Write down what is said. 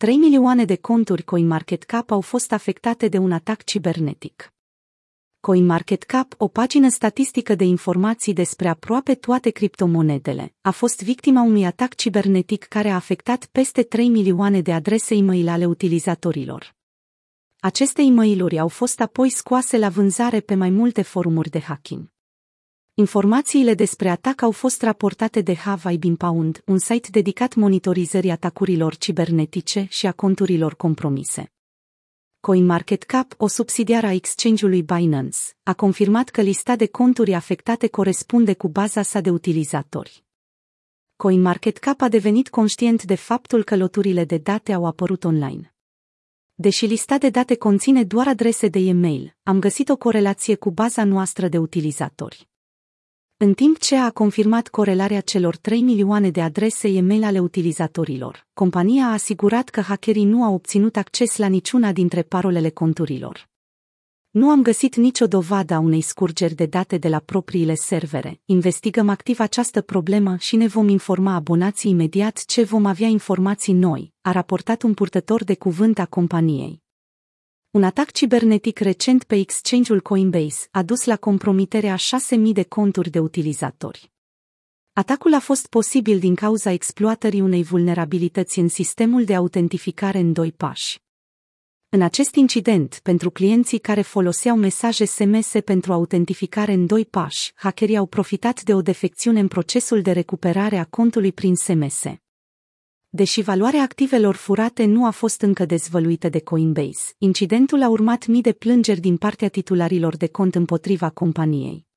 3 milioane de conturi CoinMarketCap au fost afectate de un atac cibernetic. CoinMarketCap, o pagină statistică de informații despre aproape toate criptomonedele, a fost victima unui atac cibernetic care a afectat peste 3 milioane de adrese e-mail ale utilizatorilor. Aceste e mail au fost apoi scoase la vânzare pe mai multe forumuri de hacking. Informațiile despre atac au fost raportate de Have I Been Pound, un site dedicat monitorizării atacurilor cibernetice și a conturilor compromise. CoinMarketCap, o subsidiară a exchange-ului Binance, a confirmat că lista de conturi afectate corespunde cu baza sa de utilizatori. CoinMarketCap a devenit conștient de faptul că loturile de date au apărut online. Deși lista de date conține doar adrese de e-mail, am găsit o corelație cu baza noastră de utilizatori. În timp ce a confirmat corelarea celor 3 milioane de adrese e-mail ale utilizatorilor, compania a asigurat că hackerii nu au obținut acces la niciuna dintre parolele conturilor. Nu am găsit nicio dovadă a unei scurgeri de date de la propriile servere. Investigăm activ această problemă și ne vom informa abonații imediat ce vom avea informații noi, a raportat un purtător de cuvânt a companiei. Un atac cibernetic recent pe exchange-ul Coinbase a dus la compromiterea 6.000 de conturi de utilizatori. Atacul a fost posibil din cauza exploatării unei vulnerabilități în sistemul de autentificare în doi pași. În acest incident, pentru clienții care foloseau mesaje SMS pentru autentificare în doi pași, hackerii au profitat de o defecțiune în procesul de recuperare a contului prin SMS. Deși valoarea activelor furate nu a fost încă dezvăluită de Coinbase, incidentul a urmat mii de plângeri din partea titularilor de cont împotriva companiei.